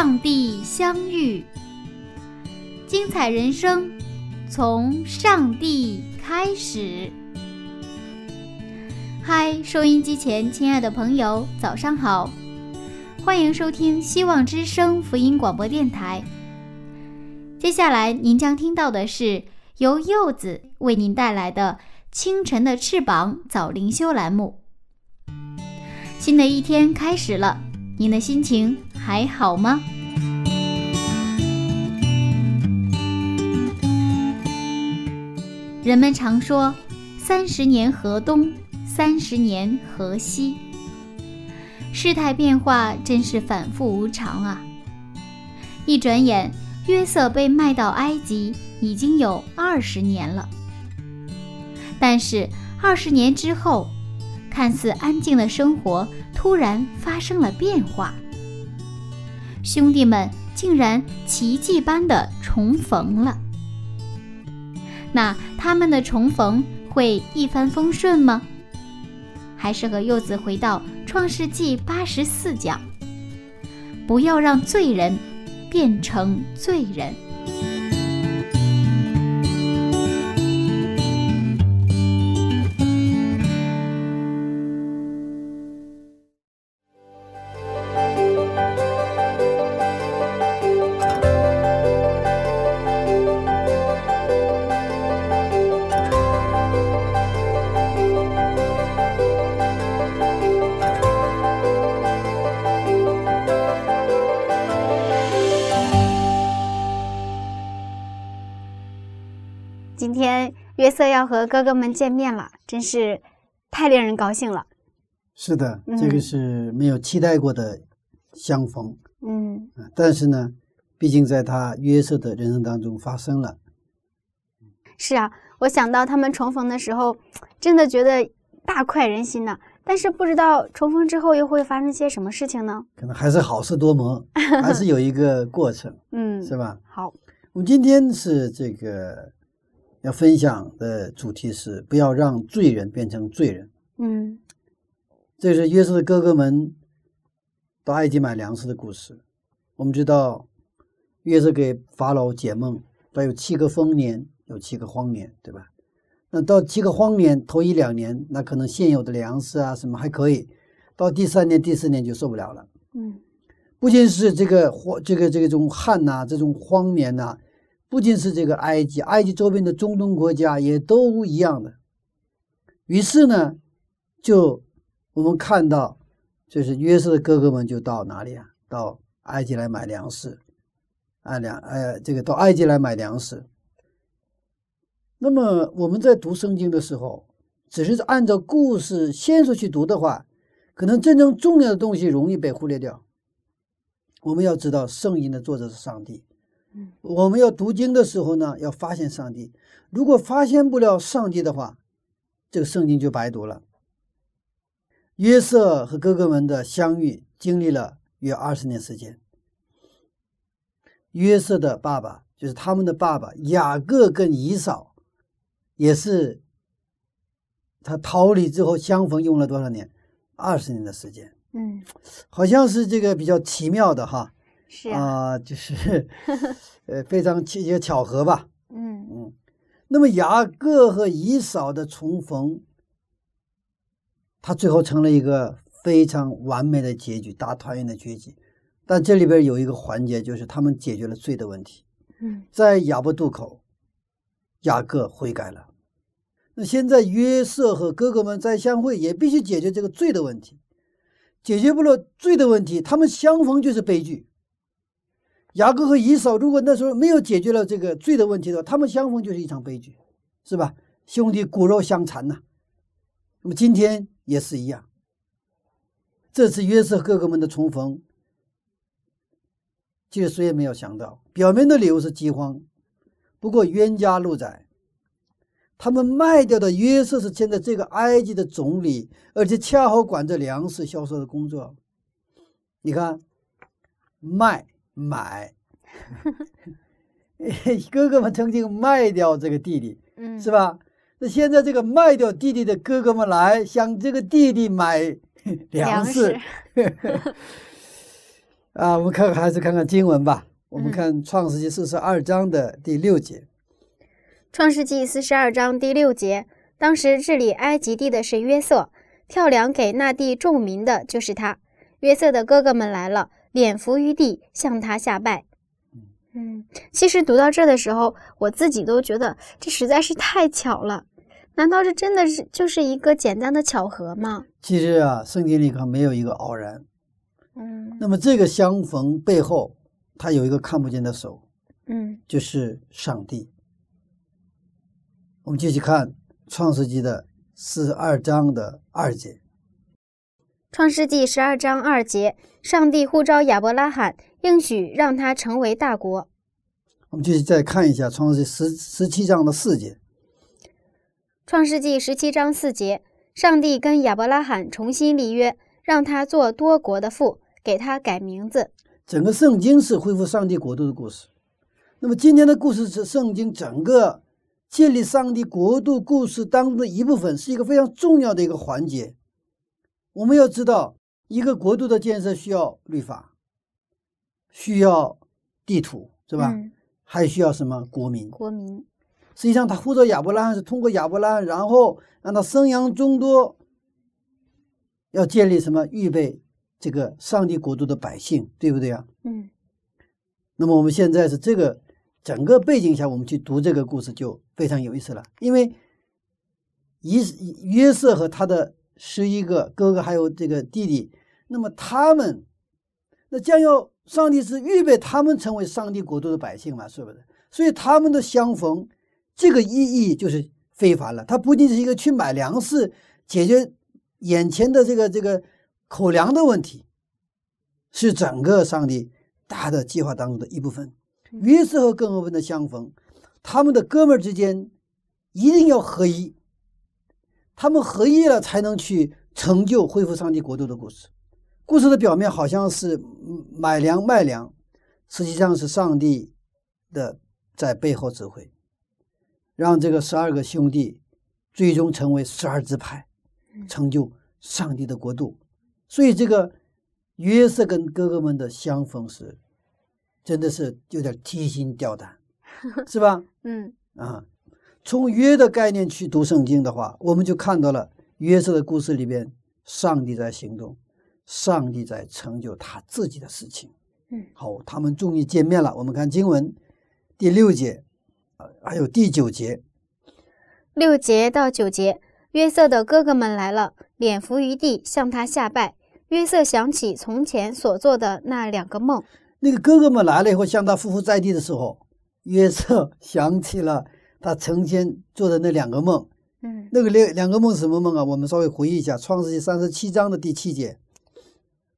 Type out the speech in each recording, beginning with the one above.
上帝相遇，精彩人生从上帝开始。嗨，收音机前亲爱的朋友，早上好，欢迎收听希望之声福音广播电台。接下来您将听到的是由柚子为您带来的《清晨的翅膀》早灵修栏目。新的一天开始了，您的心情还好吗？人们常说“三十年河东，三十年河西”，事态变化真是反复无常啊！一转眼，约瑟被卖到埃及已经有二十年了。但是二十年之后，看似安静的生活突然发生了变化，兄弟们竟然奇迹般的重逢了。那他们的重逢会一帆风顺吗？还是和柚子回到创世纪八十四讲，不要让罪人变成罪人。要和哥哥们见面了，真是太令人高兴了。是的，嗯这个是没有期待过的相逢，嗯啊但是呢，毕竟在他约瑟的人生当中发生了，是啊，我想到他们重逢的时候，真的觉得大快人心呐。但是不知道重逢之后又会发生些什么事情呢？可能还是好事多磨，还是有一个过程，嗯，是吧？好，我们今天是这个要分享的主题是不要让罪人变成罪人。嗯这是约瑟的哥哥们到埃及买粮食的故事。我们知道，约瑟给法老解梦，他有七个丰年，有七个荒年，对吧？那到七个荒年头一两年，那可能现有的粮食啊什么还可以，到第三年、第四年就受不了了。嗯不仅是这个荒，这个这个这种旱呐、这种荒年呐、不仅是这个埃及，埃及周边的中东国家也都一样的。于是呢，就我们看到，就是约瑟的哥哥们就到哪里啊？到埃及来买粮食，啊粮，呃，这个到埃及来买粮食。那么我们在读圣经的时候，只是按照故事线索去读的话，可能真正重要的东西容易被忽略掉。我们要知道，圣经的作者是上帝。嗯我们要读经的时候呢，要发现上帝。如果发现不了上帝的话，这个圣经就白读了。约瑟和哥哥们的相遇经历了约二十年时间。约瑟的爸爸就是他们的爸爸雅各跟以扫，也是他逃离之后相逢用了多少年？二十年的时间，嗯，好像是这个比较奇妙的哈是啊，啊、就是呃非常奇一个巧合吧。嗯嗯，那么雅各和以嫂的重逢，他最后成了一个非常完美的结局，大团圆的结局。但这里边有一个环节，就是他们解决了罪的问题，嗯在雅伯渡口，雅各悔改了。那现在约瑟和哥哥们再相会，也必须解决这个罪的问题。解决不了罪的问题，他们相逢就是悲剧。雅各和以扫如果那时候没有解决了这个罪的问题的话，他们相逢就是一场悲剧，是吧？兄弟骨肉相残呐。那么今天也是一样。这次约瑟哥哥们的重逢，其实谁也没有想到，表面的理由是饥荒，不过冤家路窄。他们卖掉的约瑟是现在这个埃及的总理，而且恰好管着粮食销售的工作。你看，卖。买，哥哥们曾经卖掉这个弟弟，嗯，是吧？那现在这个卖掉弟弟的哥哥们来向这个弟弟买粮食，啊，我们看还是看看经文吧。我们看创世纪四十二章的第六节。创世纪四十二章第六节，当时治理埃及地的是约瑟，跳梁给那地众民的就是他。约瑟的哥哥们来了。脸伏于地，向他下拜。嗯，其实读到这的时候，我自己都觉得这实在是太巧了。难道这真的是就是一个简单的巧合吗？其实啊，圣经里可没有一个偶然。嗯，那么这个相逢背后，他有一个看不见的手。嗯，就是上帝。我们继续看创世纪的四十二章的二节。创世纪十二章二节，上帝呼召亚伯拉罕，应许让他成为大国。我们继续再看一下创世纪十十七章的四节。创世纪十七章四节，上帝跟亚伯拉罕重新立约，让他做多国的父，给他改名字。整个圣经是恢复上帝国度的故事。那么今天的故事是圣经整个建立上帝国度故事当中的一部分，是一个非常重要的一个环节。我们要知道，一个国度的建设需要律法，需要地图，是吧？还需要什么国民？国民。实际上，他呼召亚伯拉罕是通过亚伯拉罕，然后让他生养众多，要建立什么？预备这个上帝国度的百姓，对不对啊？嗯。那么我们现在是这个整个背景下，我们去读这个故事就非常有意思了，因为以约瑟和他的。十一个哥哥还有这个弟弟，那么他们，那将要上帝是预备他们成为上帝国度的百姓嘛？是不是？所以他们的相逢，这个意义就是非凡了。他不仅是一个去买粮食，解决眼前的这个这个口粮的问题，是整个上帝大的计划当中的一部分。约瑟和哥哥们的相逢，他们的哥们儿之间一定要合一。他们合一了，才能去成就恢复上帝国度的故事。故事的表面好像是买粮卖粮，实际上是上帝的在背后指挥，让这个十二个兄弟最终成为十二支派，成就上帝的国度。所以，这个约瑟跟哥哥们的相逢时，真的是有点提心吊胆，是吧？嗯啊。从约的概念去读圣经的话，我们就看到了约瑟的故事里边，上帝在行动，上帝在成就他自己的事情。嗯，好，他们终于见面了。我们看经文第六节，啊，还有第九节，六节到九节，约瑟的哥哥们来了，脸伏于地向他下拜。约瑟想起从前所做的那两个梦。那个哥哥们来了以后，向他匍匐在地的时候，约瑟想起了。他曾经做的那两个梦，嗯，那个两两个梦是什么梦啊？我们稍微回忆一下，《创世纪》三十七章的第七节，《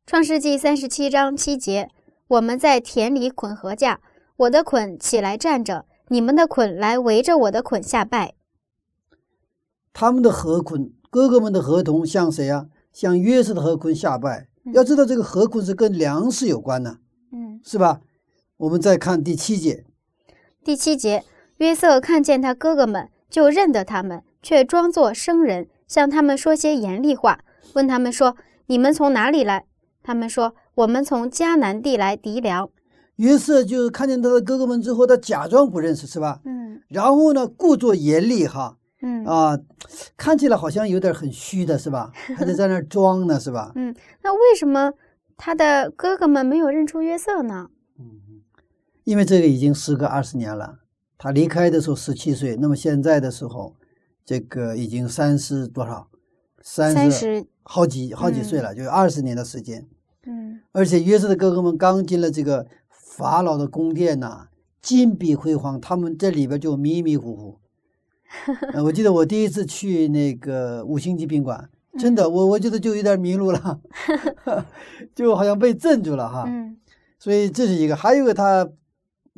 创世纪》三十七章七节，我们在田里捆禾架，我的捆起来站着，你们的捆来围着我的捆下拜。他们的禾捆，哥哥们的合同向谁啊？向约瑟的禾捆下拜。要知道，这个禾捆是跟粮食有关的，嗯，是吧？我们再看第七节，第七节。约瑟看见他哥哥们，就认得他们，却装作生人，向他们说些严厉话，问他们说：“你们从哪里来？”他们说：“我们从迦南地来籴粮。”约瑟就是看见他的哥哥们之后，他假装不认识，是吧？嗯。然后呢，故作严厉，哈，嗯啊，看起来好像有点很虚的，是吧？还得在那儿装呢，是吧？嗯。那为什么他的哥哥们没有认出约瑟呢？嗯，因为这个已经时隔二十年了。他离开的时候十七岁，那么现在的时候，这个已经三十多少？三十好几好几岁了，就二十年的时间。嗯，而且约瑟的哥哥们刚进了这个法老的宫殿呐、金碧辉煌，他们这里边就迷迷糊糊。呃我记得我第一次去那个五星级宾馆，真的，我我觉得就有点迷路了，就好像被镇住了哈。嗯所以这是一个，还有一个他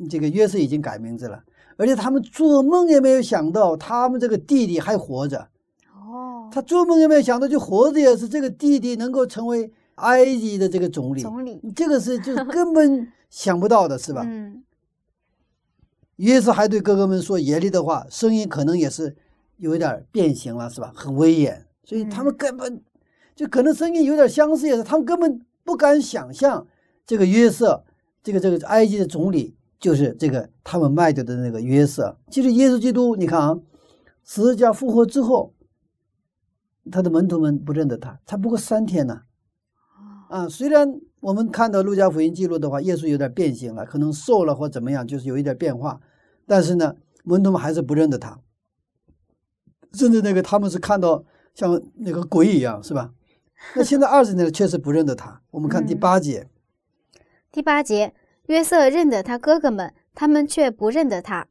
这个约瑟已经改名字了，而且他们做梦也没有想到他们这个弟弟还活着，哦，他做梦也没有想到就活着也是这个弟弟能够成为埃及的这个总理，总理这个是就是根本想不到的，是吧？嗯约瑟还对哥哥们说严厉的话，声音可能也是有一点变形了，是吧？很威严，所以他们根本、就可能声音有点相似，也是他们根本不敢想象这个约瑟，这个这个埃及的总理就是这个他们卖掉的那个约瑟。其实耶稣基督，你看啊，十字架复活之后，他的门徒们不认得他，才不过三天呢。啊，虽然我们看到路加福音记录的话，耶稣有点变形了，可能瘦了或怎么样，就是有一点变化，但是呢，门徒们还是不认得他，甚至那个他们是看到像那个鬼一样，是吧？那现在二十年了，确实不认得他。我们看第嗯八节，第八节，约瑟认得他哥哥们，他们却不认得他。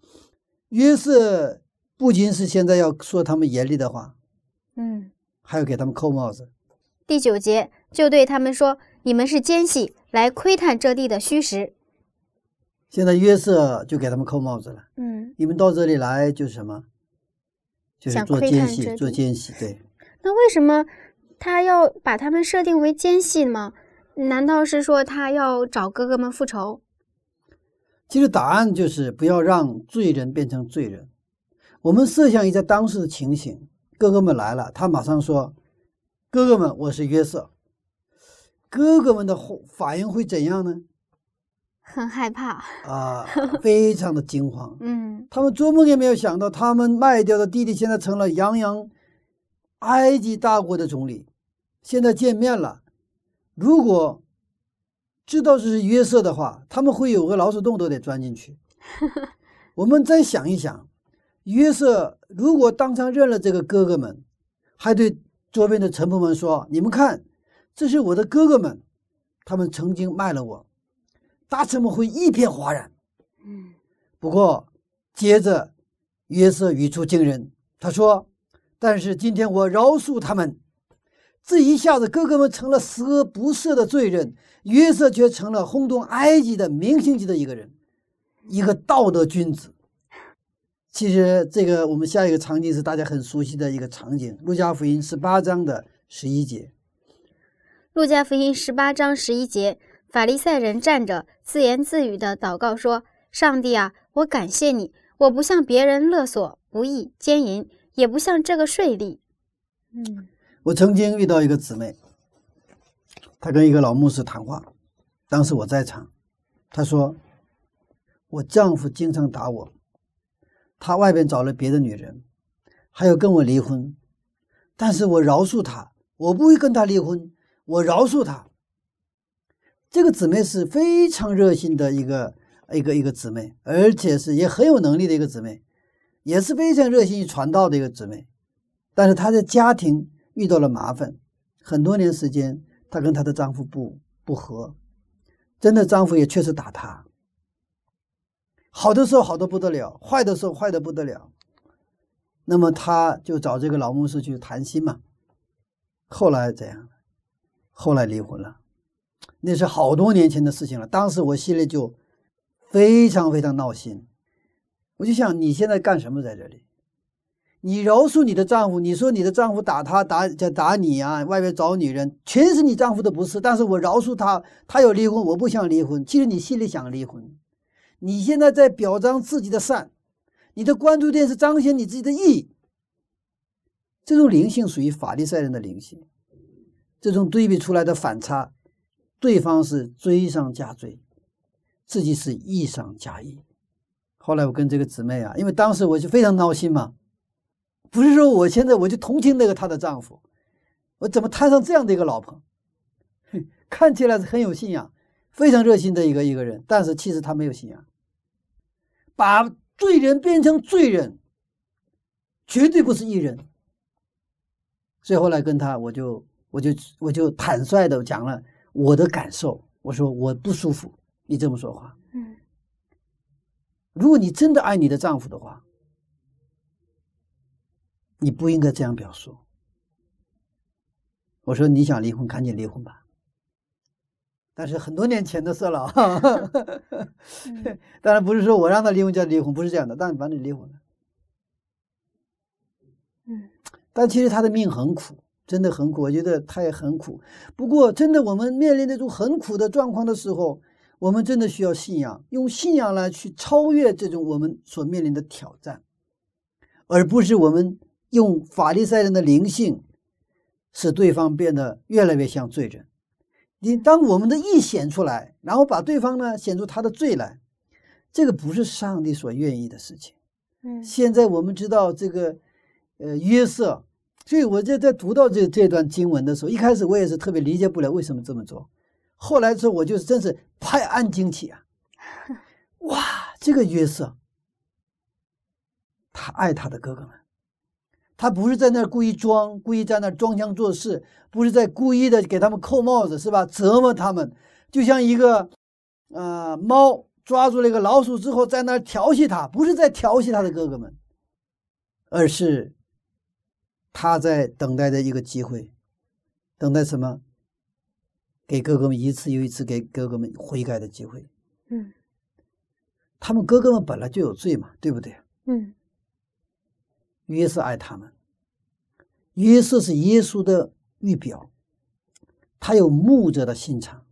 约瑟不仅是现在要说他们严厉的话，嗯，还要给他们扣帽子。第九节就对他们说：“你们是奸细，来窥探这地的虚实。现在约瑟就给他们扣帽子了。”嗯，你们到这里来就是什么？就是想做奸细，做奸细。对，那为什么他要把他们设定为奸细吗？难道是说他要找哥哥们复仇？其实答案就是不要让罪人变成罪人。我们设想一下当时的情形，哥哥们来了，他马上说：“哥哥们，我是约瑟。”哥哥们的反应会怎样呢？很害怕。啊，非常的惊慌。嗯他们做梦也没有想到，他们卖掉的弟弟现在成了泱泱埃及大国的总理。现在见面了，如果知道这是约瑟的话，他们会有个老鼠洞都得钻进去。我们再想一想，约瑟如果当场认了这个哥哥们，还对桌边的臣仆们说：“你们看，这是我的哥哥们，他们曾经卖了我。”大臣们会一片哗然。嗯不过，接着约瑟语出惊人，他说：“但是今天我饶恕他们。”这一下子，哥哥们成了十恶不赦的罪人，约瑟却成了轰动埃及的明星级的一个人，一个道德君子。其实，这个我们下一个场景是大家很熟悉的一个场景，《路加福音》十八章的十一节。路加福音十八章十一节，法利赛人站着自言自语的祷告说：“上帝啊，我感谢你，我不向别人勒索、不义、奸淫，也不向这个税吏。”嗯我曾经遇到一个姊妹，她跟一个老牧师谈话，当时我在场。她说：“我丈夫经常打我，他外边找了别的女人，还要跟我离婚，但是我饶恕他，我不会跟他离婚，我饶恕他。”这个姊妹是非常热心的一个一个一个姊妹，而且是也很有能力的一个姊妹，也是非常热心于传道的一个姊妹，但是她的家庭。遇到了麻烦，很多年时间，她跟她的丈夫不不和，真的丈夫也确实打她。好的时候好的不得了，坏的时候坏的不得了。那么她就找这个老牧师去谈心嘛。后来怎样？后来离婚了，那是好多年前的事情了。当时我心里就非常非常闹心，我就想你现在干什么在这里？你饶恕你的丈夫，你说你的丈夫打他打就打你啊，外面找女人，全是你丈夫的不是。但是我饶恕他，他要离婚，我不想离婚。其实你心里想离婚，你现在在表彰自己的善，你的关注点是彰显你自己的义。这种灵性属于法利赛人的灵性，这种对比出来的反差，对方是罪上加罪，自己是义上加义。后来我跟这个姊妹啊，因为当时我就非常闹心嘛。不是说我现在我就同情那个她的丈夫，我怎么摊上这样的一个老婆？看起来是很有信仰、非常热心的一个一个人，但是其实他没有信仰，把罪人变成罪人，绝对不是艺人。所以后来跟他，我就我就我就坦率的讲了我的感受，我说我不舒服，你这么说话。嗯如果你真的爱你的丈夫的话，你不应该这样表述。我说你想离婚，赶紧离婚吧。但是很多年前的事了，当然不是说我让他离婚就离婚，不是这样的，但反正离婚了。嗯，但其实他的命很苦，真的很苦，我觉得他也很苦。不过，真的我们面临那种很苦的状况的时候，我们真的需要信仰，用信仰来去超越这种我们所面临的挑战，而不是我们用法利赛人的灵性，使对方变得越来越像罪人。你当我们的义显出来，然后把对方呢显出他的罪来，这个不是上帝所愿意的事情。嗯现在我们知道这个，呃，约瑟，所以我就在读到这这段经文的时候，一开始我也是特别理解不了为什么这么做，后来之后我就是真是拍案惊奇啊！哇，这个约瑟，他爱他的哥哥们，他不是在那儿故意装，故意在那儿装腔作势，不是在故意的给他们扣帽子，是吧？折磨他们，就像一个，呃，猫抓住了一个老鼠之后，在那儿调戏它，不是在调戏他的哥哥们，而是他在等待着一个机会，等待什么？给哥哥们一次又一次给哥哥们悔改的机会。嗯他们哥哥们本来就有罪嘛，对不对？嗯约瑟爱他们，约瑟是耶稣的预表，他有牧者的心肠，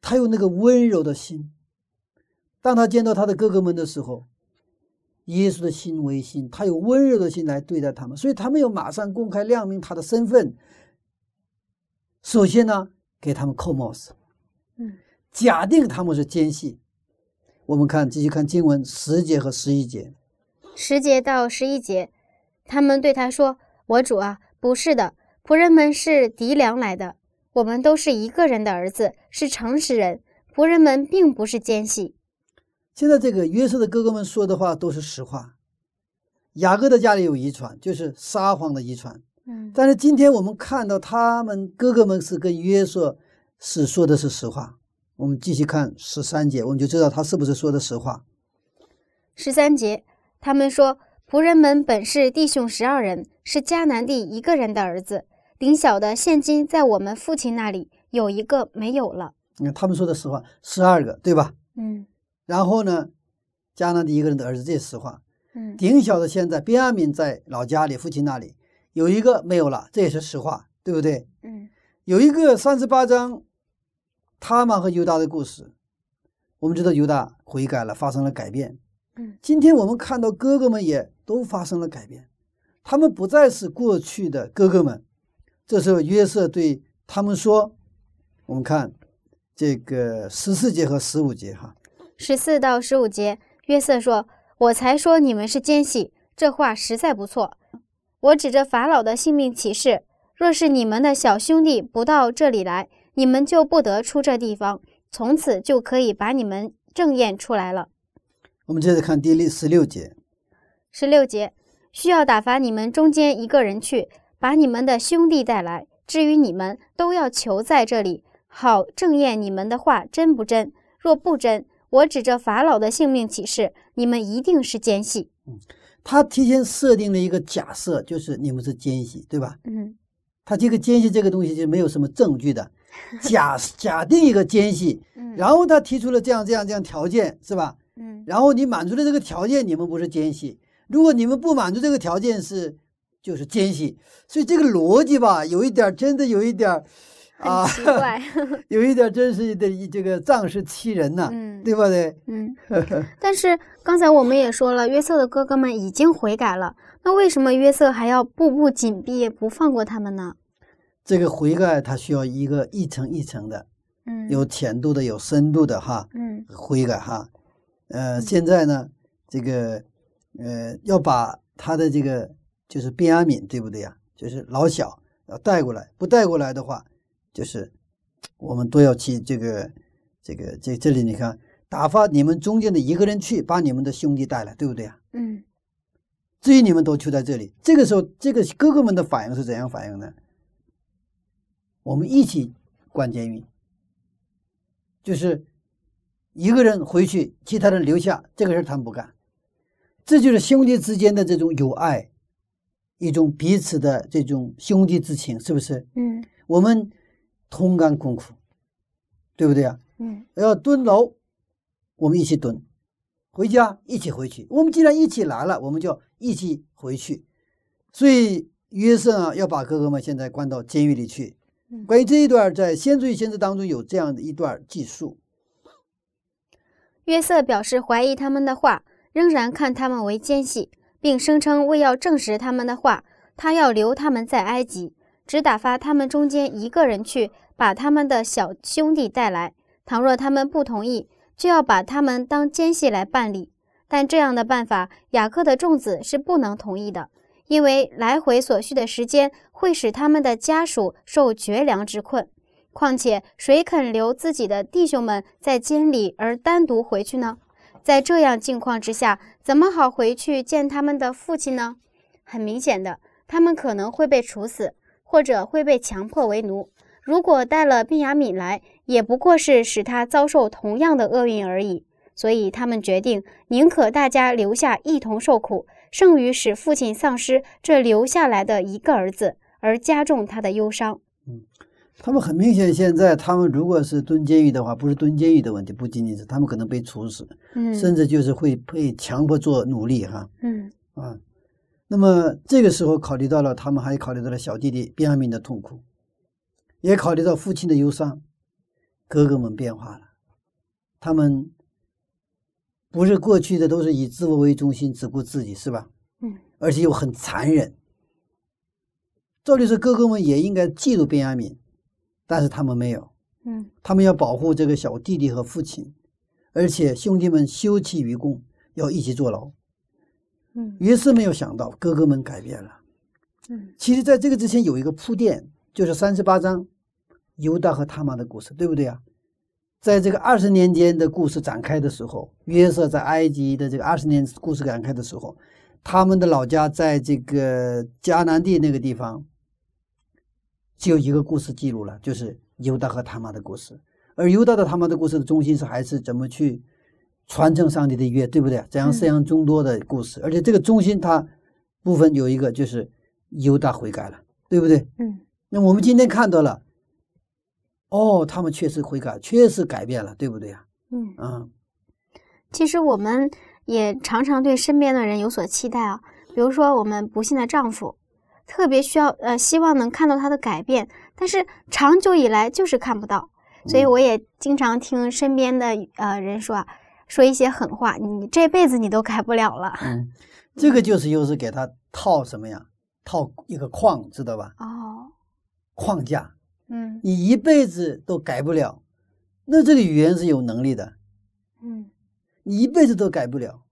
他有那个温柔的心。当他见到他的哥哥们的时候，耶稣的心为心，他有温柔的心来对待他们，所以他没有马上公开亮明他的身份。首先呢，给他们扣帽子，嗯假定他们是奸细。我们看继续看经文十节和十一节。十节到十一节，他们对他说：“我主啊，不是的，仆人们是敌粮来的，我们都是一个人的儿子，是诚实人。仆人们并不是奸细。现在这个约瑟的哥哥们说的话都是实话。雅各的家里有遗传，就是撒谎的遗传。嗯但是今天我们看到他们哥哥们是跟约瑟是说的是实话。我们继续看十三节，我们就知道他是不是说的实话。十三节，他们说：“仆人们本是弟兄十二人，是迦南地一个人的儿子。顶小的现今在我们父亲那里，有一个没有了。你看他们说的实话，十二个，对吧？”嗯然后呢，迦南地一个人的儿子，这是实话。嗯顶小的现在，边阿敏在老家里，父亲那里有一个没有了，这也是实话，对不对？嗯有一个三十八章，他玛和犹大的故事。我们知道犹大悔改了，发生了改变。嗯今天我们看到哥哥们也都发生了改变，他们不再是过去的哥哥们。这时候约瑟对他们说：“我们看这个十四节和十五节哈，十四到十五节，约瑟说：“我才说你们是奸细，这话实在不错。我指着法老的性命起誓，若是你们的小兄弟不到这里来，你们就不得出这地方，从此就可以把你们正验出来了。”我们接着看第六十六节。十六节，需要打发你们中间一个人去，把你们的兄弟带来。至于你们，都要求在这里，好正验你们的话真不真。若不真，我指着法老的性命起誓，你们一定是奸细。他提前设定了一个假设，就是你们是奸细，对吧？嗯他这个奸细这个东西就没有什么证据的，假假定一个奸细，嗯然后他提出了这样这样这样条件，是吧？嗯然后你满足了这个条件，你们不是奸细；如果你们不满足这个条件是，就是奸细。所以这个逻辑吧，有一点真的有一点啊，奇怪。有一点真是的这个仗势欺人呐、嗯对不对？嗯，但是刚才我们也说了，约瑟的哥哥们已经悔改了，那为什么约瑟还要步步紧逼，不放过他们呢？这个悔改它需要一个一层一层的，嗯，有浅度的，有深度的哈。嗯悔改哈，呃，现在呢，这个呃，要把他的这个就是便雅敏，对不对呀？就是老小要带过来，不带过来的话，就是我们都要去这个这个这这里你看，打发你们中间的一个人去，把你们的兄弟带来，对不对呀？嗯至于你们都去在这里，这个时候，这个哥哥们的反应是怎样反应呢？我们一起关监狱，就是一个人回去，其他人留下，这个事他们不干。这就是兄弟之间的这种友爱，一种彼此的这种兄弟之情，是不是？嗯我们同甘共苦，对不对啊？嗯要蹲楼，我们一起蹲；回家一起回去。我们既然一起来了，我们就一起回去。所以约瑟啊，要把哥哥们现在关到监狱里去。嗯关于这一段，在《先知与先知》当中有这样的一段记述。约瑟表示怀疑他们的话，仍然看他们为奸细，并声称为要证实他们的话，他要留他们在埃及，只打发他们中间一个人去把他们的小兄弟带来。倘若他们不同意，就要把他们当奸细来办理。但这样的办法，雅各的众子是不能同意的，因为来回所需的时间会使他们的家属受绝粮之困。况且，谁肯留自己的弟兄们在监里而单独回去呢？在这样境况之下，怎么好回去见他们的父亲呢？很明显的，他们可能会被处死，或者会被强迫为奴。如果带了毕雅敏来，也不过是使他遭受同样的厄运而已。所以他们决定，宁可大家留下一同受苦，胜于使父亲丧失这留下来的一个儿子，而加重他的忧伤。他们很明显，现在他们如果是蹲监狱的话，不是蹲监狱的问题，不仅仅是他们可能被处死，嗯甚至就是会被强迫做奴隶哈嗯啊。那么这个时候考虑到了，他们还考虑到了小弟弟便雅悯的痛苦，也考虑到父亲的忧伤，哥哥们变化了，他们不是过去的都是以自我为中心，只顾自己，是吧？嗯，而且又很残忍。照理说，哥哥们也应该嫉妒便雅悯，但是他们没有。嗯他们要保护这个小弟弟和父亲，而且兄弟们休戚与共，要一起坐牢。嗯约瑟没有想到哥哥们改变了。嗯其实，在这个之前有一个铺垫，就是三十八章犹大和他妈的故事，对不对啊？在这个二十年间的故事展开的时候，约瑟在埃及的这个二十年故事展开的时候，他们的老家在这个迦南地那个地方，只有一个故事记录了，就是犹大和他妈的故事。而犹大的他妈的故事的中心是还是怎么去传承上帝的约，对不对？怎样饲养众多的故事，而且这个中心它部分有一个就是犹大悔改了，对不对？嗯那我们今天看到了，哦，他们确实悔改，确实改变了，对不对呀？嗯。啊其实我们也常常对身边的人有所期待啊，比如说我们不幸的丈夫，特别需要呃希望能看到他的改变，但是长久以来就是看不到，所以嗯我也经常听身边的呃人说啊，说一些狠话，你这辈子你都改不了了。嗯，这个就是又是给他套什么呀？套一个框，知道吧？哦，框架，嗯你一辈子都改不了，那这个语言是有能力的，嗯你一辈子都改不了，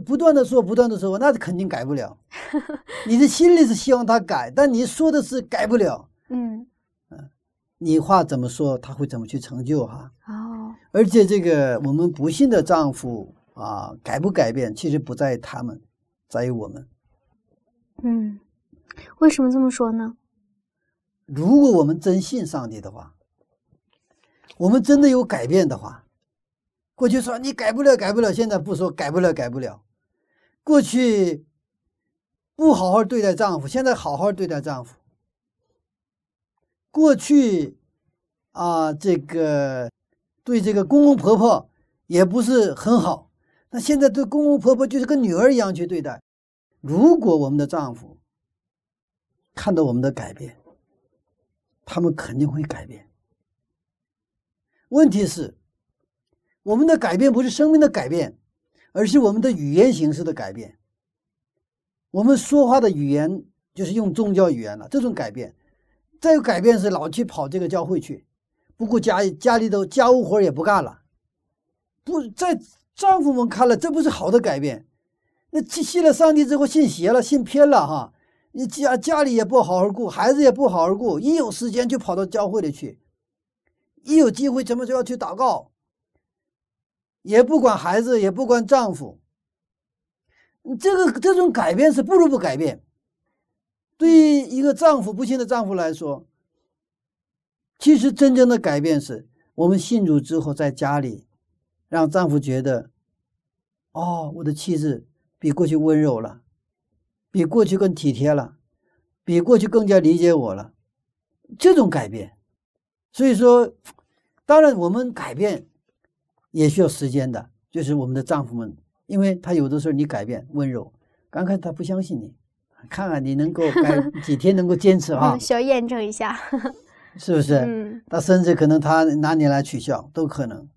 不断的说，不断的说，那肯定改不了。你的心里是希望他改，但你说的是改不了，嗯，你话怎么说，他会怎么去成就哈？哦，而且这个我们不幸的丈夫啊，改不改变，其实不在于他们，在于我们。嗯，为什么这么说呢？如果我们真信上帝的话，我们真的有改变的话，过去说你改不了，改不了，现在不说改不了，改不了。过去不好好对待丈夫，现在好好对待丈夫。过去啊，这个对这个公公婆婆也不是很好，那现在对公公婆婆就是跟女儿一样去对待。如果我们的丈夫看到我们的改变，他们肯定会改变。问题是，我们的改变不是生命的改变，而是我们的语言形式的改变。我们说话的语言就是用宗教语言了，这种改变。再有改变是老去跑这个教会去，不顾家家里头家务活也不干了，不在丈夫们看来，这不是好的改变。那信了上帝之后信邪了，信偏了哈。你家家里也不好好顾，孩子也不好好顾，一有时间就跑到教会里去，一有机会什么就要去祷告，也不管孩子，也不管丈夫。这个这种改变是不如不改变。对于一个丈夫不幸的丈夫来说，其实真正的改变是我们信主之后，在家里让丈夫觉得，哦，我的妻子比过去温柔了，比过去更体贴了，比过去更加理解我了。这种改变，所以说，当然我们改变也需要时间的，就是我们的丈夫们，因为他有的时候你改变温柔，刚开始他不相信你，看看你能够改 几天能够坚持哈，需要验证一下，是不是？嗯，他甚至可能他拿你来取笑都可能，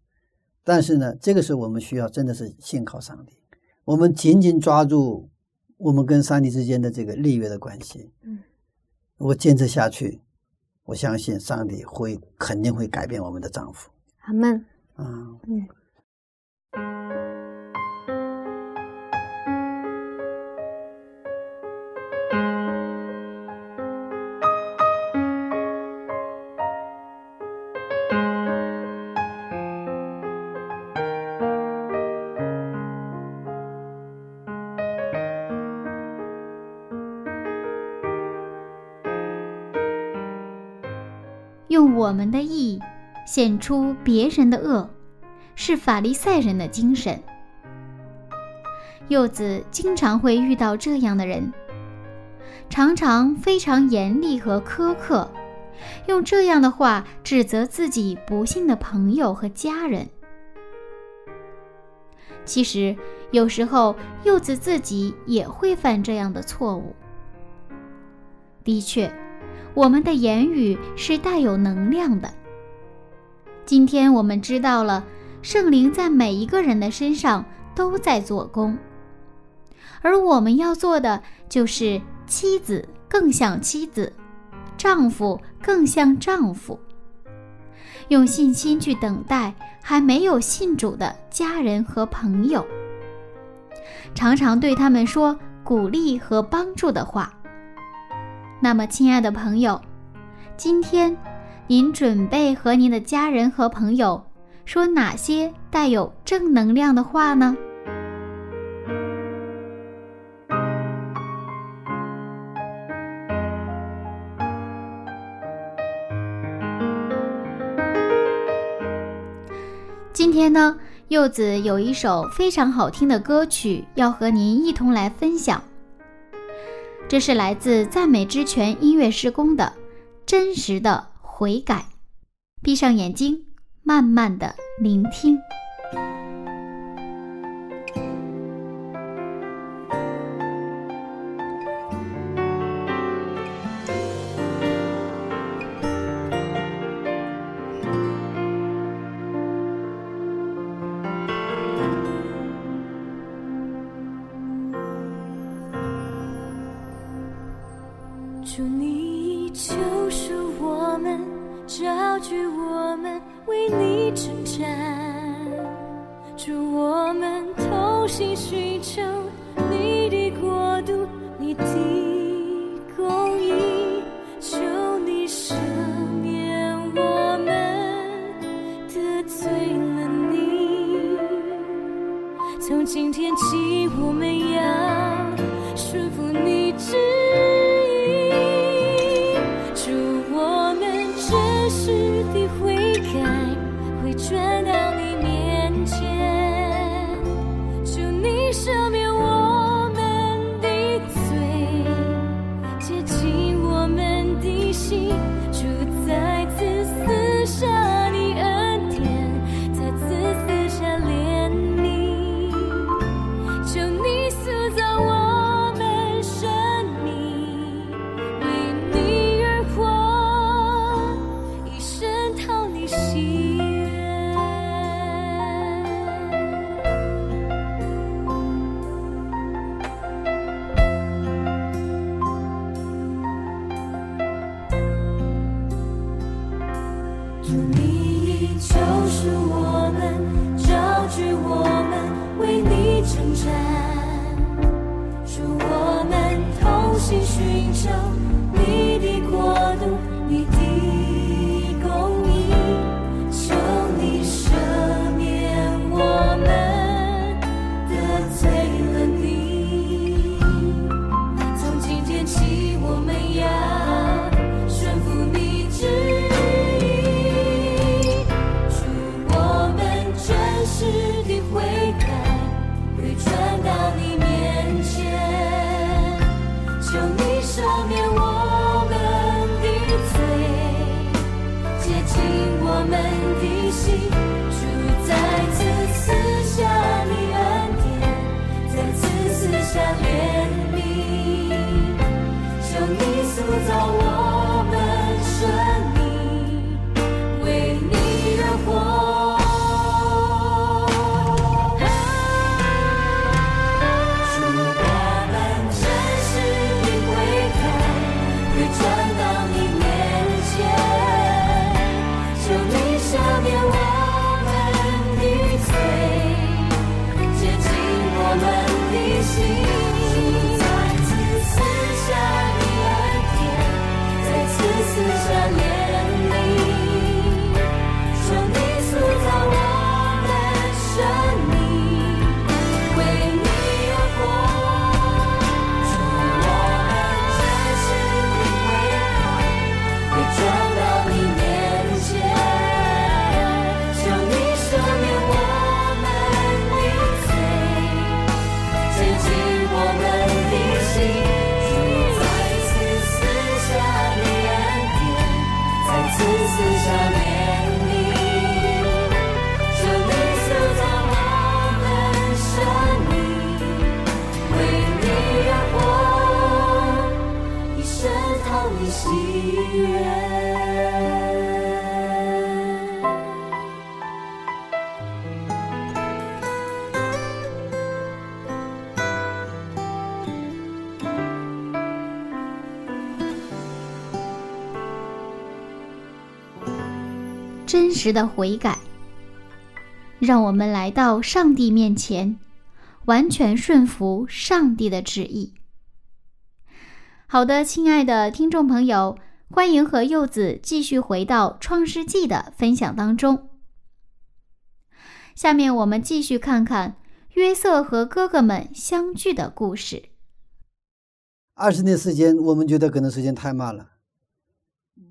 但是呢，这个时候我们需要真的是信靠上帝，我们紧紧抓住我们跟上帝之间的这个立约的关系，嗯，如果坚持下去。我相信上帝会肯定会改变我们的丈夫。阿门。啊，嗯。用我们的义显出别人的恶，是法利赛人的精神。柚子经常会遇到这样的人，常常非常严厉和苛刻，用这样的话指责自己不幸的朋友和家人。其实，有时候柚子自己也会犯这样的错误。的确。我们的言语是带有能量的。今天我们知道了，圣灵在每一个人的身上都在做工，而我们要做的就是妻子更像妻子，丈夫更像丈夫，用信心去等待还没有信主的家人和朋友，常常对他们说鼓励和帮助的话。那么，亲爱的朋友，今天您准备和您的家人和朋友说哪些带有正能量的话呢？今天呢，柚子有一首非常好听的歌曲要和您一同来分享。这是来自赞美之泉音乐施工的真实的悔改。闭上眼睛，慢慢的聆听。实的悔改，让我们来到上帝面前，完全顺服上帝的旨意。好的，亲爱的听众朋友，欢迎和柚子继续回到《创世纪》的分享当中。下面我们继续看看约瑟和哥哥们相聚的故事。二十年时间，我们觉得可能时间太慢了。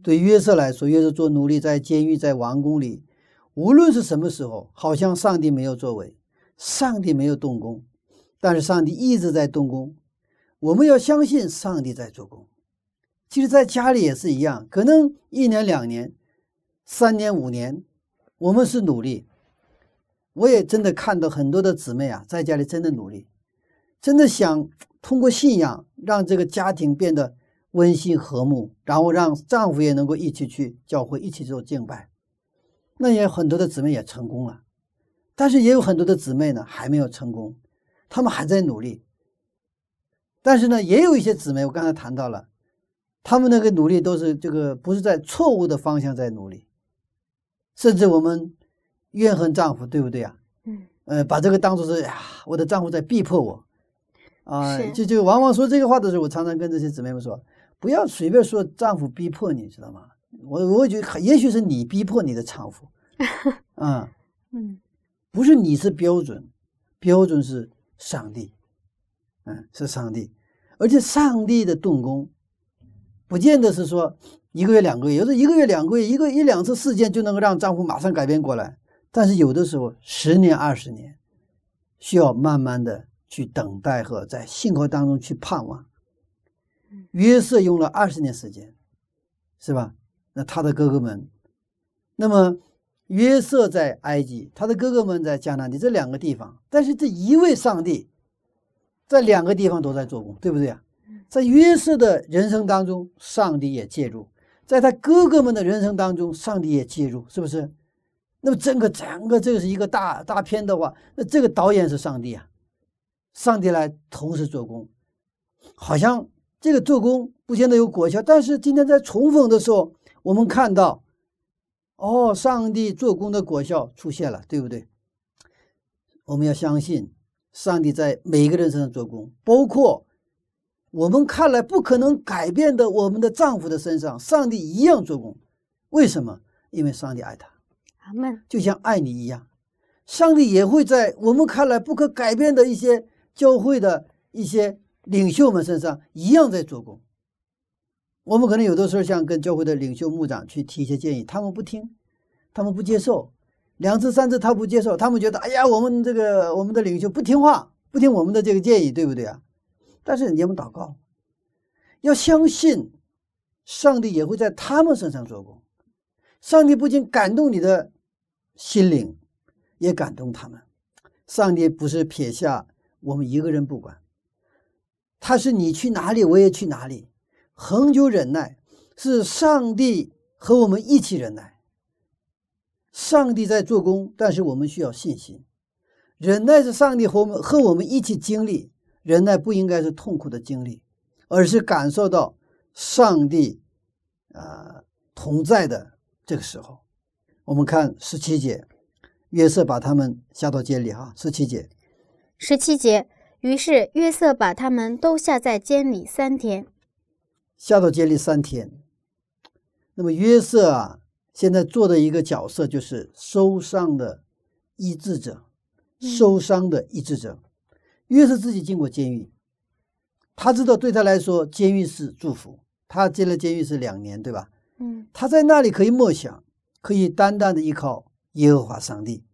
对约瑟来说，约瑟做奴隶，在监狱，在王宫里，无论是什么时候，好像上帝没有作为，上帝没有动工，但是上帝一直在动工。我们要相信上帝在做工。其实，在家里也是一样，可能一年、两年、三年、五年，我们是努力。我也真的看到很多的姊妹啊，在家里真的努力，真的想通过信仰让这个家庭变得温馨和睦，然后让丈夫也能够一起去教会，一起做敬拜。那也有很多的姊妹也成功了，但是也有很多的姊妹呢还没有成功，她们还在努力。但是呢，也有一些姊妹，我刚才谈到了，她们那个努力都是这个不是在错误的方向在努力，甚至我们怨恨丈夫，对不对啊？嗯，呃，把这个当做是呀，我的丈夫在逼迫我，啊、是。就就往往说这个话的时候，我常常跟这些姊妹们说，不要随便说丈夫逼迫你，知道吗？我我觉得也许是你逼迫你的丈夫，啊、嗯不是你是标准，标准是上帝，嗯，是上帝，而且上帝的动工，不见得是说一个月两个月，有时候一个月两个月，一个一两次事件就能够让丈夫马上改变过来，但是有的时候十年二十年，需要慢慢的去等待和在信号当中去盼望。约瑟用了二十年时间，是吧？那他的哥哥们，那么约瑟在埃及，他的哥哥们在迦南地这两个地方，但是这一位上帝在两个地方都在做工，对不对啊？在约瑟的人生当中，上帝也介入；在他哥哥们的人生当中，上帝也介入，是不是？那么整个整个这个是一个大大片的话，那这个导演是上帝啊，上帝来同时做工，好像这个做工不见得有果效，但是今天在重逢的时候，我们看到，哦，上帝做工的果效出现了，对不对？我们要相信上帝在每一个人身上做工，包括我们看来不可能改变的我们的丈夫的身上，上帝一样做工。为什么？因为上帝爱他。阿门。就像爱你一样，上帝也会在我们看来不可改变的一些教会的一些领袖们身上一样在做工。我们可能有的时候想跟教会的领袖、牧长去提一些建议，他们不听，他们不接受，两次三次他不接受，他们觉得哎呀，我们这个我们的领袖不听话，不听我们的这个建议，对不对啊？但是你们祷告，要相信上帝也会在他们身上做工。上帝不仅感动你的心灵，也感动他们。上帝不是撇下我们一个人不管，他是你去哪里我也去哪里，恒久忍耐是上帝和我们一起忍耐。上帝在做工，但是我们需要信心。忍耐是上帝和我们和我们一起经历，忍耐不应该是痛苦的经历，而是感受到上帝啊同在的这个时候。我们看十七节，约瑟把他们下到监里哈。十七节，十七节，于是约瑟把他们都下在监里三天。下到监里三天。那么约瑟啊，现在做的一个角色就是受伤的医治者。受伤的医治者，约瑟自己进过监狱，他知道对他来说，监狱是祝福。他进了监狱是两年，对吧？嗯，他在那里可以默想，可以单单的依靠耶和华上帝。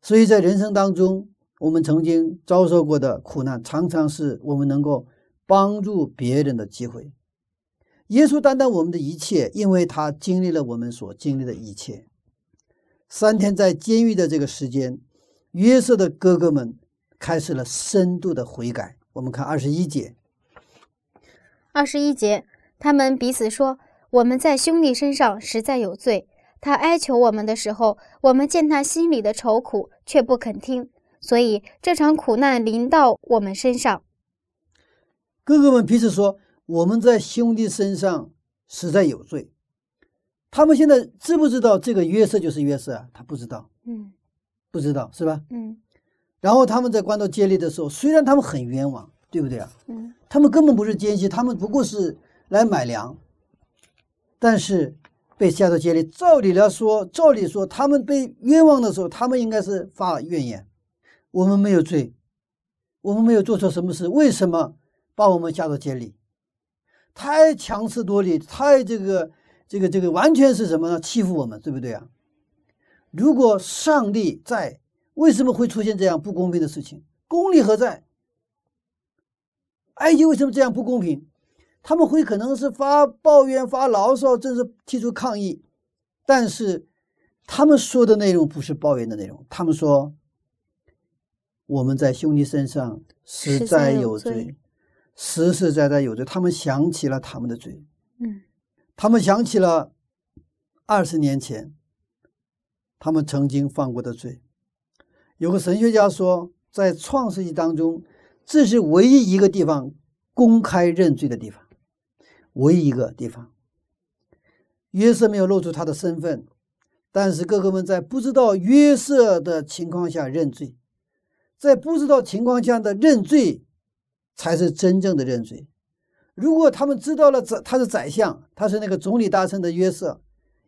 所以在人生当中，我们曾经遭受过的苦难，常常是我们能够帮助别人的机会。耶稣担当我们的一切，因为他经历了我们所经历的一切。三天在监狱的这个时间。约瑟的哥哥们开始了深度的悔改。我们看二十一节。二十一节，他们彼此说：“我们在兄弟身上实在有罪。他哀求我们的时候，我们见他心里的愁苦，却不肯听。所以这场苦难临到我们身上。”哥哥们彼此说：“我们在兄弟身上实在有罪。”他们现在知不知道这个约瑟就是约瑟啊？他不知道。嗯。不知道是吧？嗯，然后他们在关到监里的时候，虽然他们很冤枉，对不对啊？嗯，他们根本不是奸细，他们不过是来买粮。但是被下到监里，照理来说，照理说，他们被冤枉的时候，他们应该是发怨言：我们没有罪，我们没有做错什么事，为什么把我们下到监里？太强词夺理，太这个这个这个，完全是什么呢？欺负我们，对不对啊？如果上帝在，为什么会出现这样不公平的事情？公理何在？埃及为什么这样不公平？他们会可能是发抱怨、发牢骚，甚至提出抗议，但是他们说的内容不是抱怨的内容。他们说：“我们在兄弟身上实在有罪，实实在在有罪。”他们想起了他们的罪，嗯，他们想起了二十年前。他们曾经犯过的罪，有个神学家说，在创世纪当中，这是唯一一个地方公开认罪的地方，唯一一个地方。约瑟没有露出他的身份，但是哥哥们在不知道约瑟的情况下认罪，在不知道情况下的认罪，才是真正的认罪。如果他们知道了宰他是宰相，他是那个总理大臣的约瑟，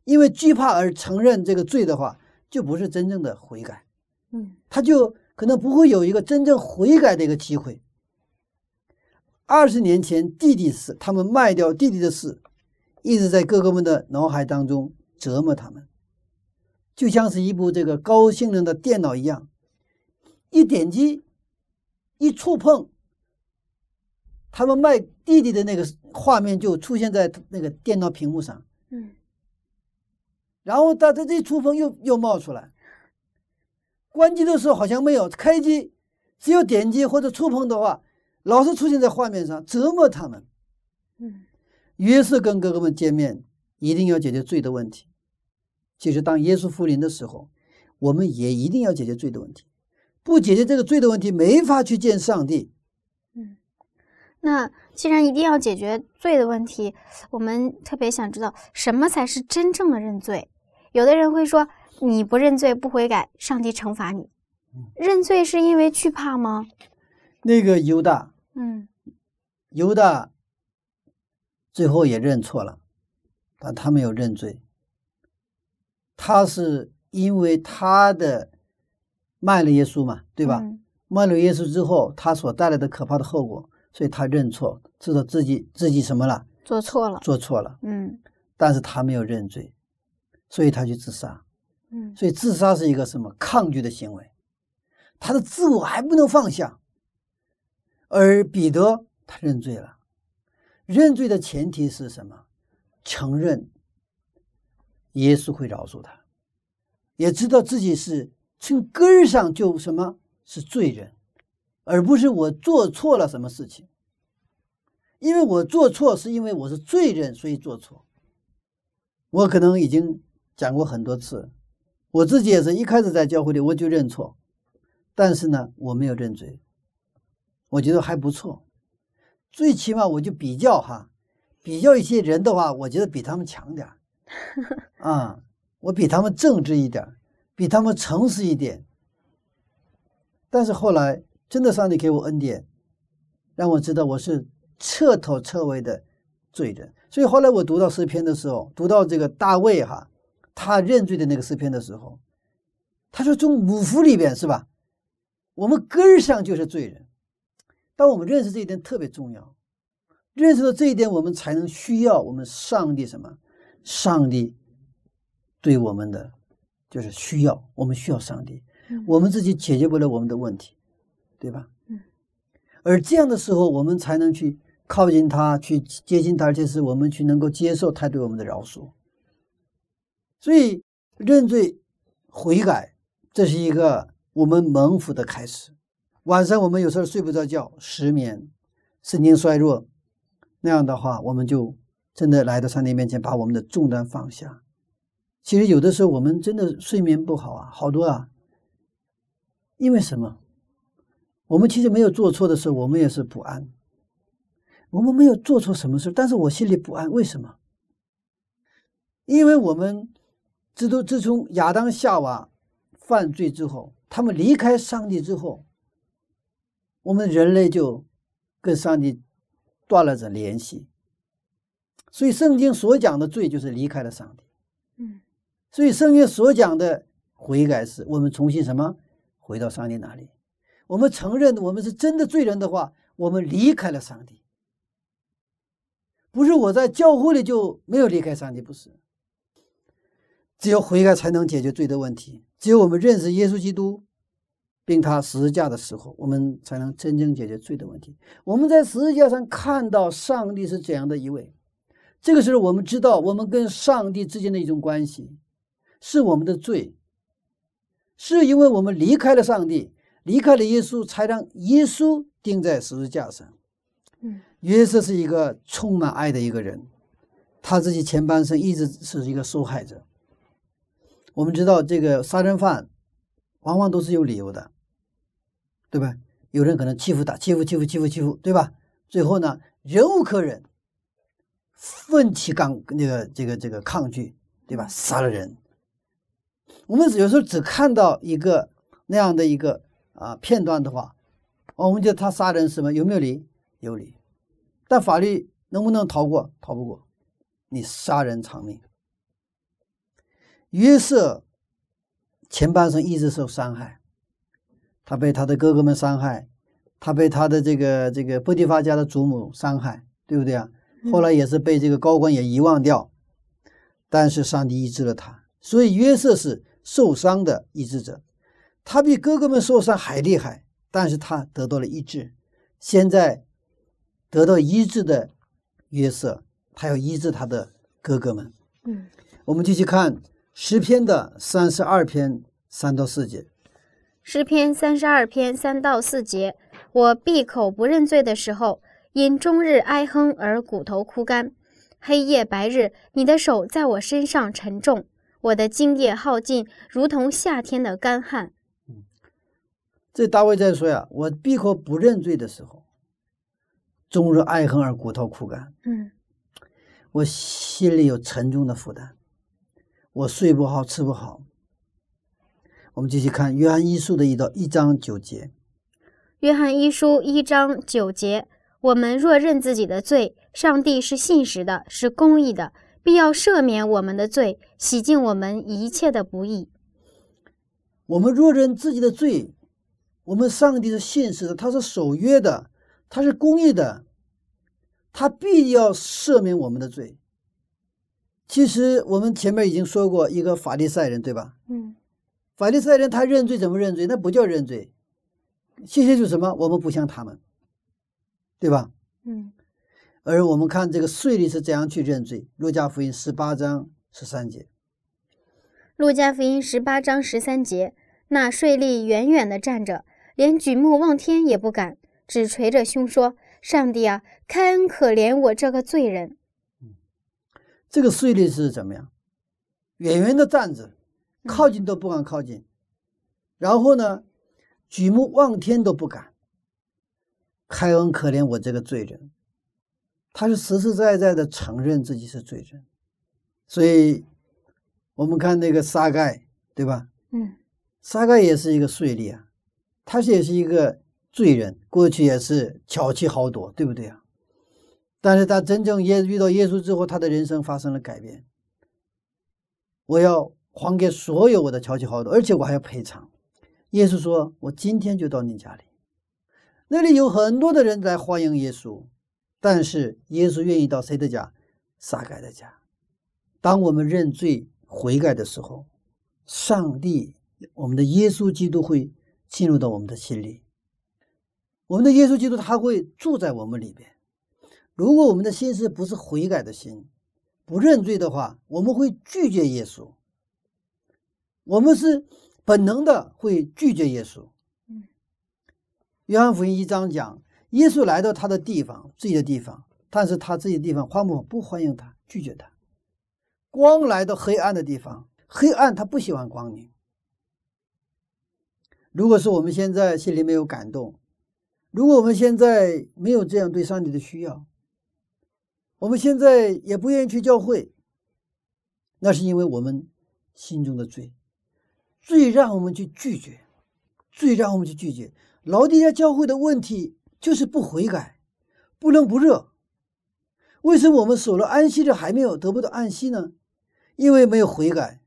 因为惧怕而承认这个罪的话，就不是真正的悔改，嗯，他就可能不会有一个真正悔改的一个机会。二十年前弟弟死，他们卖掉弟弟的事，一直在哥哥们的脑海当中折磨他们，就像是一部这个高性能的电脑一样，一点击，一触碰，他们卖弟弟的那个画面就出现在那个电脑屏幕上，嗯。然后他这一触碰又又冒出来，关机的时候好像没有，开机只有点击或者触碰的话，老是出现在画面上折磨他们。嗯，约瑟跟哥哥们见面，一定要解决罪的问题。其实当耶稣复临的时候，我们也一定要解决罪的问题。不解决这个罪的问题，没法去见上帝。嗯，那既然一定要解决罪的问题，我们特别想知道什么才是真正的认罪。有的人会说：“你不认罪、不悔改，上帝惩罚你。”认罪是因为惧怕吗？那个犹大，嗯，犹大最后也认错了，但他没有认罪。他是因为他的卖了耶稣嘛，对吧？卖了耶稣之后，他所带来的可怕的后果，所以他认错，知道自己自己什么了？做错了，做错了。嗯，但是他没有认罪。所以他去自杀，嗯，所以自杀是一个什么抗拒的行为？他的自我还不能放下。而彼得他认罪了，认罪的前提是什么？承认耶稣会饶恕他，也知道自己是从根儿上就什么是罪人，而不是我做错了什么事情。因为我做错是因为我是罪人，所以做错。我可能已经讲过很多次，我自己也是一开始在教会里我就认错，但是呢，我没有认罪，我觉得还不错，最起码我就比较哈，比较一些人的话，我觉得比他们强点儿 啊，我比他们正直一点儿，比他们诚实一点。但是后来真的，上帝给我恩典，让我知道我是彻头彻尾的罪人。所以后来我读到诗篇的时候，读到这个大卫哈，他认罪的那个诗篇的时候，他说从五福里边是吧，我们根上就是罪人。当我们认识这一点特别重要，认识到这一点，我们才能需要我们上帝什么？上帝对我们的就是需要，我们需要上帝，我们自己解决不了我们的问题，对吧？嗯。而这样的时候，我们才能去靠近他，去接近他，而且是我们去能够接受他对我们的饶恕。所以认罪悔改，这是一个我们蒙福的开始。晚上我们有时候睡不着觉，失眠，神经衰弱，那样的话，我们就真的来到上帝面前，把我们的重担放下。其实有的时候我们真的睡眠不好啊，好多啊。因为什么？我们其实没有做错的时候，我们也是不安。我们没有做错什么事，但是我心里不安。为什么？因为我们自都自从亚当夏娃犯罪之后，他们离开上帝之后。我们人类就跟上帝断了这联系，所以圣经所讲的罪就是离开了上帝。所以圣经所讲的悔改是我们重新什么回到上帝那里。我们承认我们是真的罪人的话，我们离开了上帝。不是我在教会里就没有离开上帝，不是。只有悔改才能解决罪的问题。只有我们认识耶稣基督。并他十字架的时候，我们才能真正解决罪的问题。我们在十字架上看到上帝是怎样的一位，这个时候我们知道我们跟上帝之间的一种关系，是我们的罪，是因为我们离开了上帝，离开了耶稣，才让耶稣钉在十字架上。嗯，约瑟是一个充满爱的一个人，他自己前半生一直是一个受害者。我们知道这个杀人犯。往往都是有理由的，对吧？有人可能欺负他，欺负欺负欺负欺负，对吧？最后呢，忍无可忍，奋起抗那个这个这个抗拒，对吧？杀了人。我们有时候只看到一个那样的一个啊片段的话，我们觉得他杀人什么有没有理？有理。但法律能不能逃过？逃不过。你杀人偿命。约瑟。前半生一直受伤害，他被他的哥哥们伤害，他被他的这个这个波提法家的祖母伤害，对不对啊？后来也是被这个高官也遗忘掉，但是上帝医治了他，所以约瑟是受伤的医治者，他比哥哥们受伤还厉害，但是他得到了医治。现在得到医治的约瑟，他要医治他的哥哥们。嗯，我们继续看。诗篇的三十二篇三到四节，诗篇三十二篇三到四节，我闭口不认罪的时候，因终日哀哼而骨头枯干，黑夜白日，你的手在我身上沉重，我的精液耗尽，如同夏天的干旱。嗯，这大卫在说呀，我闭口不认罪的时候，终日爱恨而骨头枯干。嗯，我心里有沉重的负担。我睡不好，吃不好。我们继续看《约翰一书》的一到一章九节，《约翰一书》一章九节：我们若认自己的罪，上帝是信实的，是公义的，必要赦免我们的罪，洗净我们一切的不义。我们若认自己的罪，我们上帝是信实的，他是守约的，他是公义的，他必要赦免我们的罪。其实我们前面已经说过一个法利赛人，对吧？嗯，法利赛人他认罪怎么认罪？那不叫认罪，其实就是什么？我们不像他们，对吧？嗯。而我们看这个税吏是怎样去认罪，《路加福音》十八章十三节，路加福音十八章十三节，那税吏远远的站着，连举目望天也不敢，只捶着胸说：“上帝啊，开恩可怜我这个罪人。这个税吏是怎么样？远远的站着，靠近都不敢靠近，然后呢，举目望天都不敢。开恩可怜我这个罪人，他是实实在在的承认自己是罪人，所以我们看那个撒盖，对吧？”嗯撒盖也是一个税吏啊，他是也是一个罪人，过去也是巧妻豪夺，对不对啊？但是他真正耶遇到耶稣之后，他的人生发生了改变。我要还给所有我的巧妻豪夺，而且我还要赔偿。耶稣说：“我今天就到你家里。”那里有很多的人来欢迎耶稣，但是耶稣愿意到谁的家？撒该的家。当我们认罪悔改的时候，上帝，我们的耶稣基督会进入到我们的心里。我们的耶稣基督他会住在我们里边。如果我们的心思不是悔改的心，不认罪的话，我们会拒绝耶稣。我们是本能的会拒绝耶稣。嗯，约翰福音一章讲，耶稣来到他的地方，自己的地方，但是他自己的地方欢不不欢迎他，拒绝他。光来到黑暗的地方，黑暗他不喜欢光明。如果是我们现在心里没有感动，如果我们现在没有这样对上帝的需要，我们现在也不愿意去教会，那是因为我们心中的罪，罪让我们去拒绝，罪让我们去拒绝。老底下教会的问题就是不悔改，不冷不热。为什么我们守了安息日还没有得不到安息呢？因为没有悔改，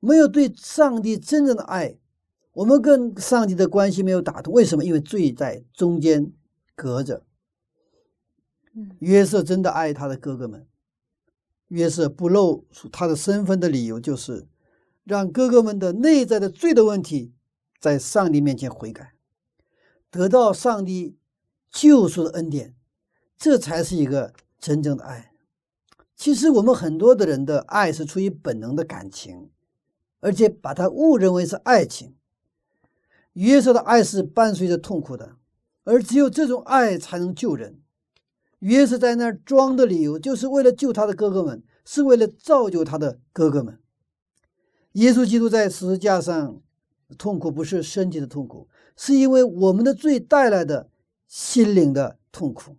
没有对上帝真正的爱，我们跟上帝的关系没有打通。为什么？因为罪在中间隔着。嗯约瑟真的爱他的哥哥们，约瑟不露出他的身份的理由就是让哥哥们的内在的罪的问题在上帝面前悔改，得到上帝救赎的恩典，这才是一个真正的爱。其实我们很多的人的爱是出于本能的感情，而且把它误认为是爱情。约瑟的爱是伴随着痛苦的，而只有这种爱才能救人。约瑟在那儿装的理由，就是为了救他的哥哥们，是为了造就他的哥哥们。耶稣基督在十字架上痛苦，不是身体的痛苦，是因为我们的罪带来的心灵的痛苦。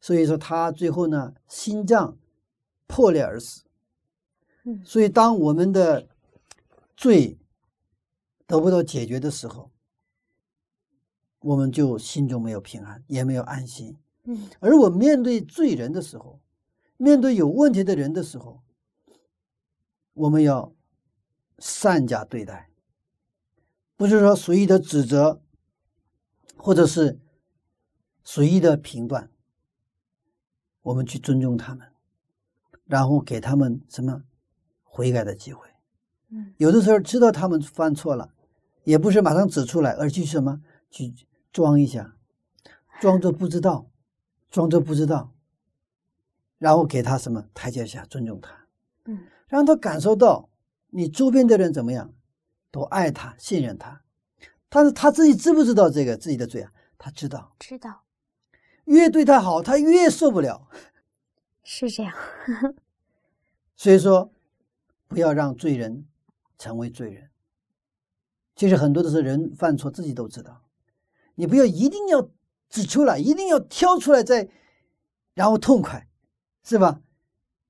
所以说，他最后呢，心脏破裂而死。嗯所以，当我们的罪得不到解决的时候，我们就心中没有平安，也没有安心。嗯而我面对罪人的时候，面对有问题的人的时候，我们要善加对待，不是说随意的指责，或者是随意的评断。我们去尊重他们，然后给他们什么悔改的机会。嗯有的时候知道他们犯错了，也不是马上指出来，而去什么去装一下，装作不知道，装作不知道，然后给他什么台阶下，尊重他，嗯让他感受到你周边的人怎么样，都爱他、信任他。但是他自己知不知道这个自己的罪啊？他知道，知道越对他好，他越受不了。是这样。所以说，不要让罪人成为罪人。其实很多的时候，人犯错自己都知道，你不要一定要指出来，一定要挑出来再，然后痛快，是吧？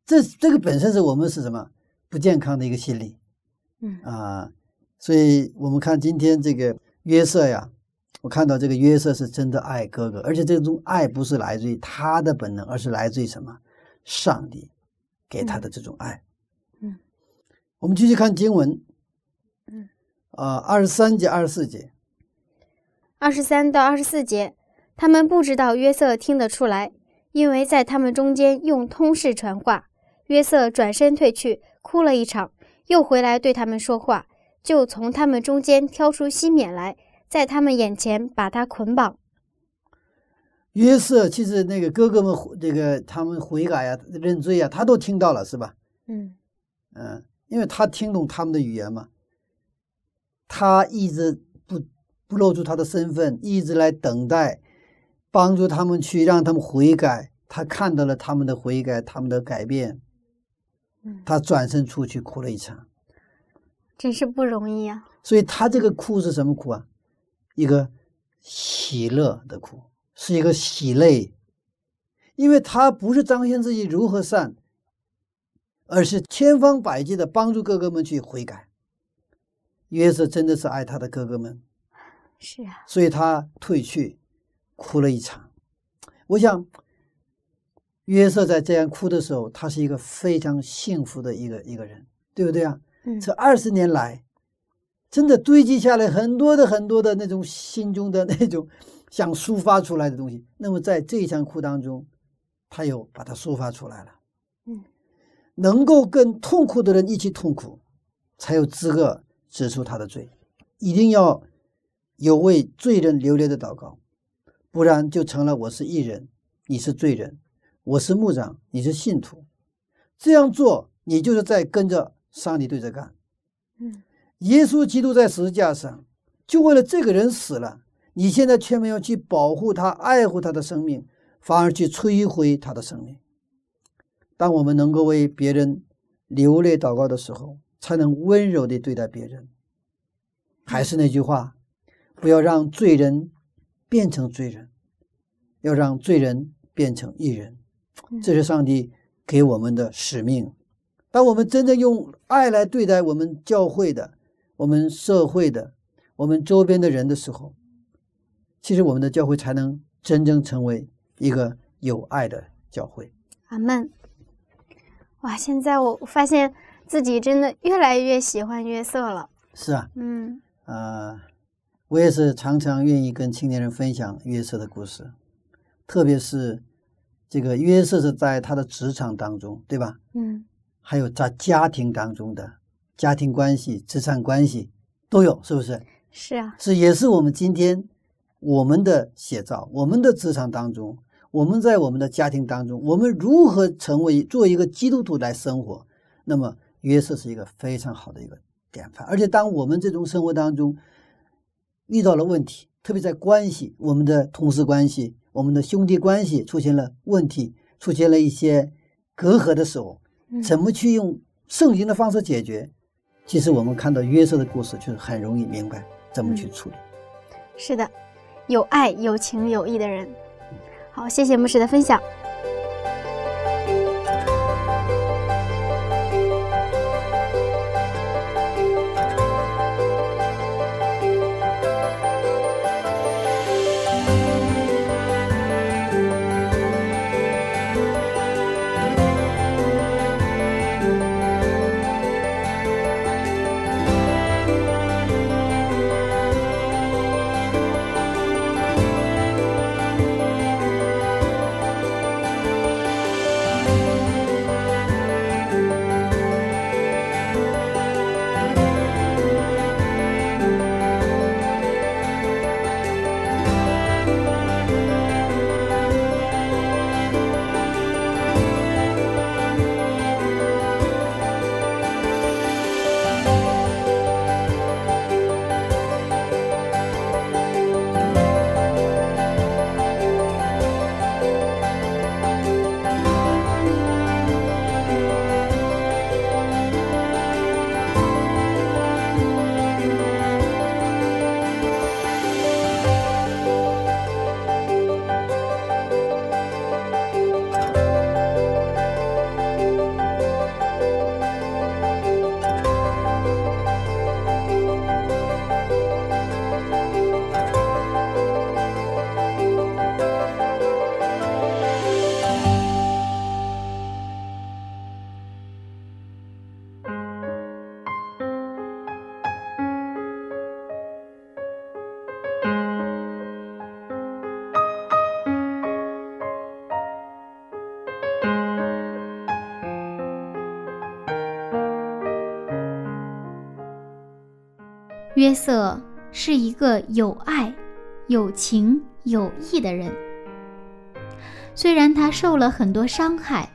这这个本身是我们是什么不健康的一个心理嗯啊。所以我们看今天这个约瑟呀，我看到这个约瑟是真的爱哥哥，而且这种爱不是来自于他的本能，而是来自于什么？上帝给他的这种爱。嗯，我们继续看经文。嗯，啊，二十三节、二十四节。二十三到二十四节，他们不知道约瑟听得出来，因为在他们中间用通事传话。约瑟转身退去，哭了一场，又回来对他们说话，就从他们中间挑出西缅来，在他们眼前把他捆绑。约瑟其实那个哥哥们这个他们悔改呀、认罪呀，他都听到了，是吧？嗯嗯，因为他听懂他们的语言嘛。他一直不不露出他的身份，一直来等待，帮助他们去让他们悔改。他看到了他们的悔改，他们的改变，嗯他转身出去哭了一场。真是不容易啊。所以他这个哭是什么哭啊？一个喜乐的哭，是一个喜泪，因为他不是彰显自己如何善，而是千方百计的帮助哥哥们去悔改。约瑟真的是爱他的哥哥们，是啊，所以他退去，哭了一场。我想，约瑟在这样哭的时候，他是一个非常幸福的一个一个人，对不对啊？嗯，这二十年来，真的堆积下来很多的很多的那种心中的那种想抒发出来的东西。那么在这一场哭当中，他又把它抒发出来了。嗯，能够跟痛苦的人一起痛苦，才有资格指出他的罪。一定要有为罪人流泪的祷告，不然就成了我是艺人，你是罪人；我是牧长，你是信徒。这样做，你就是在跟着上帝对着干。嗯，耶稣基督在十字架上，就为了这个人死了。你现在却没有去保护他、爱护他的生命，反而去摧毁他的生命。当我们能够为别人流泪祷告的时候，才能温柔地对待别人。还是那句话，不要让罪人变成罪人，要让罪人变成义人。这是上帝给我们的使命。当我们真正用爱来对待我们教会的、我们社会的、我们周边的人的时候，其实我们的教会才能真正成为一个有爱的教会。阿门。哇，现在我发现自己真的越来越喜欢约瑟了。是啊，嗯呃，我也是常常愿意跟青年人分享约瑟的故事，特别是这个约瑟是在他的职场当中，对吧？嗯还有在家庭当中的家庭关系、职场关系都有，是不是？是啊，是也是我们今天我们的写照，我们的职场当中，我们在我们的家庭当中，我们如何成为做一个基督徒来生活？那么约瑟是一个非常好的一个典范，而且当我们这种生活当中遇到了问题，特别在关系，我们的同事关系、我们的兄弟关系出现了问题，出现了一些隔阂的时候，嗯怎么去用圣经的方式解决？其实我们看到约瑟的故事，就是很容易明白怎么去处理。是的，有爱、有情、有义的人。好，谢谢牧师的分享。约瑟是一个有爱、有情、有义的人。虽然他受了很多伤害，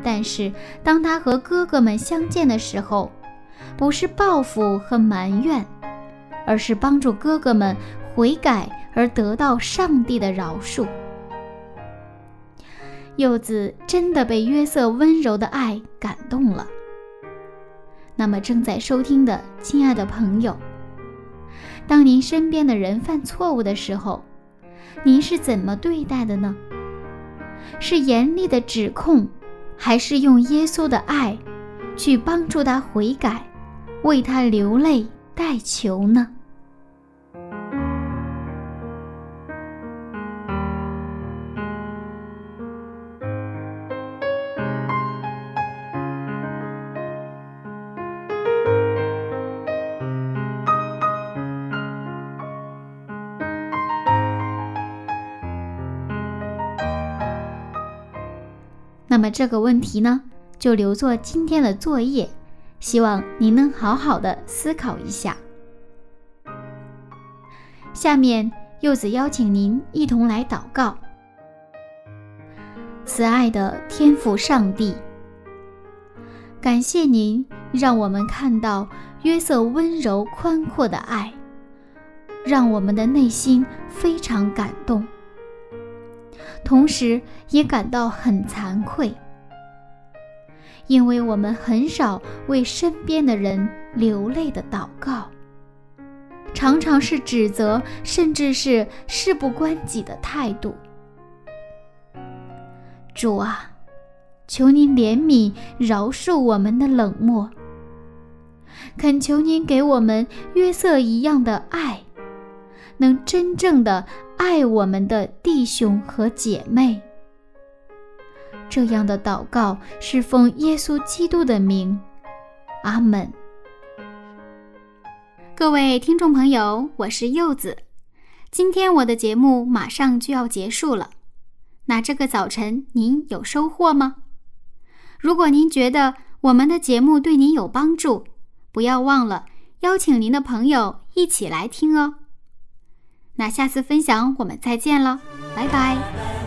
但是当他和哥哥们相见的时候，不是报复和埋怨，而是帮助哥哥们悔改而得到上帝的饶恕。柚子真的被约瑟温柔的爱感动了。那么，正在收听的亲爱的朋友，当您身边的人犯错误的时候，您是怎么对待的呢？是严厉的指控，还是用耶稣的爱去帮助他悔改，为他流泪代求呢？那么这个问题呢，就留作今天的作业，希望您能好好的思考一下。下面，柚子邀请您一同来祷告。慈爱的天父上帝，感谢您让我们看到约瑟温柔宽阔的爱，让我们的内心非常感动。同时也感到很惭愧，因为我们很少为身边的人流泪的祷告，常常是指责，甚至是事不关己的态度。主啊，求您怜悯饶恕我们的冷漠，恳求您给我们约瑟一样的爱。能真正的爱我们的弟兄和姐妹，这样的祷告是奉耶稣基督的名，阿门。各位听众朋友，我是柚子，今天我的节目马上就要结束了，那这个早晨您有收获吗？如果您觉得我们的节目对您有帮助，不要忘了邀请您的朋友一起来听哦。那下次分享我们再见了，拜拜。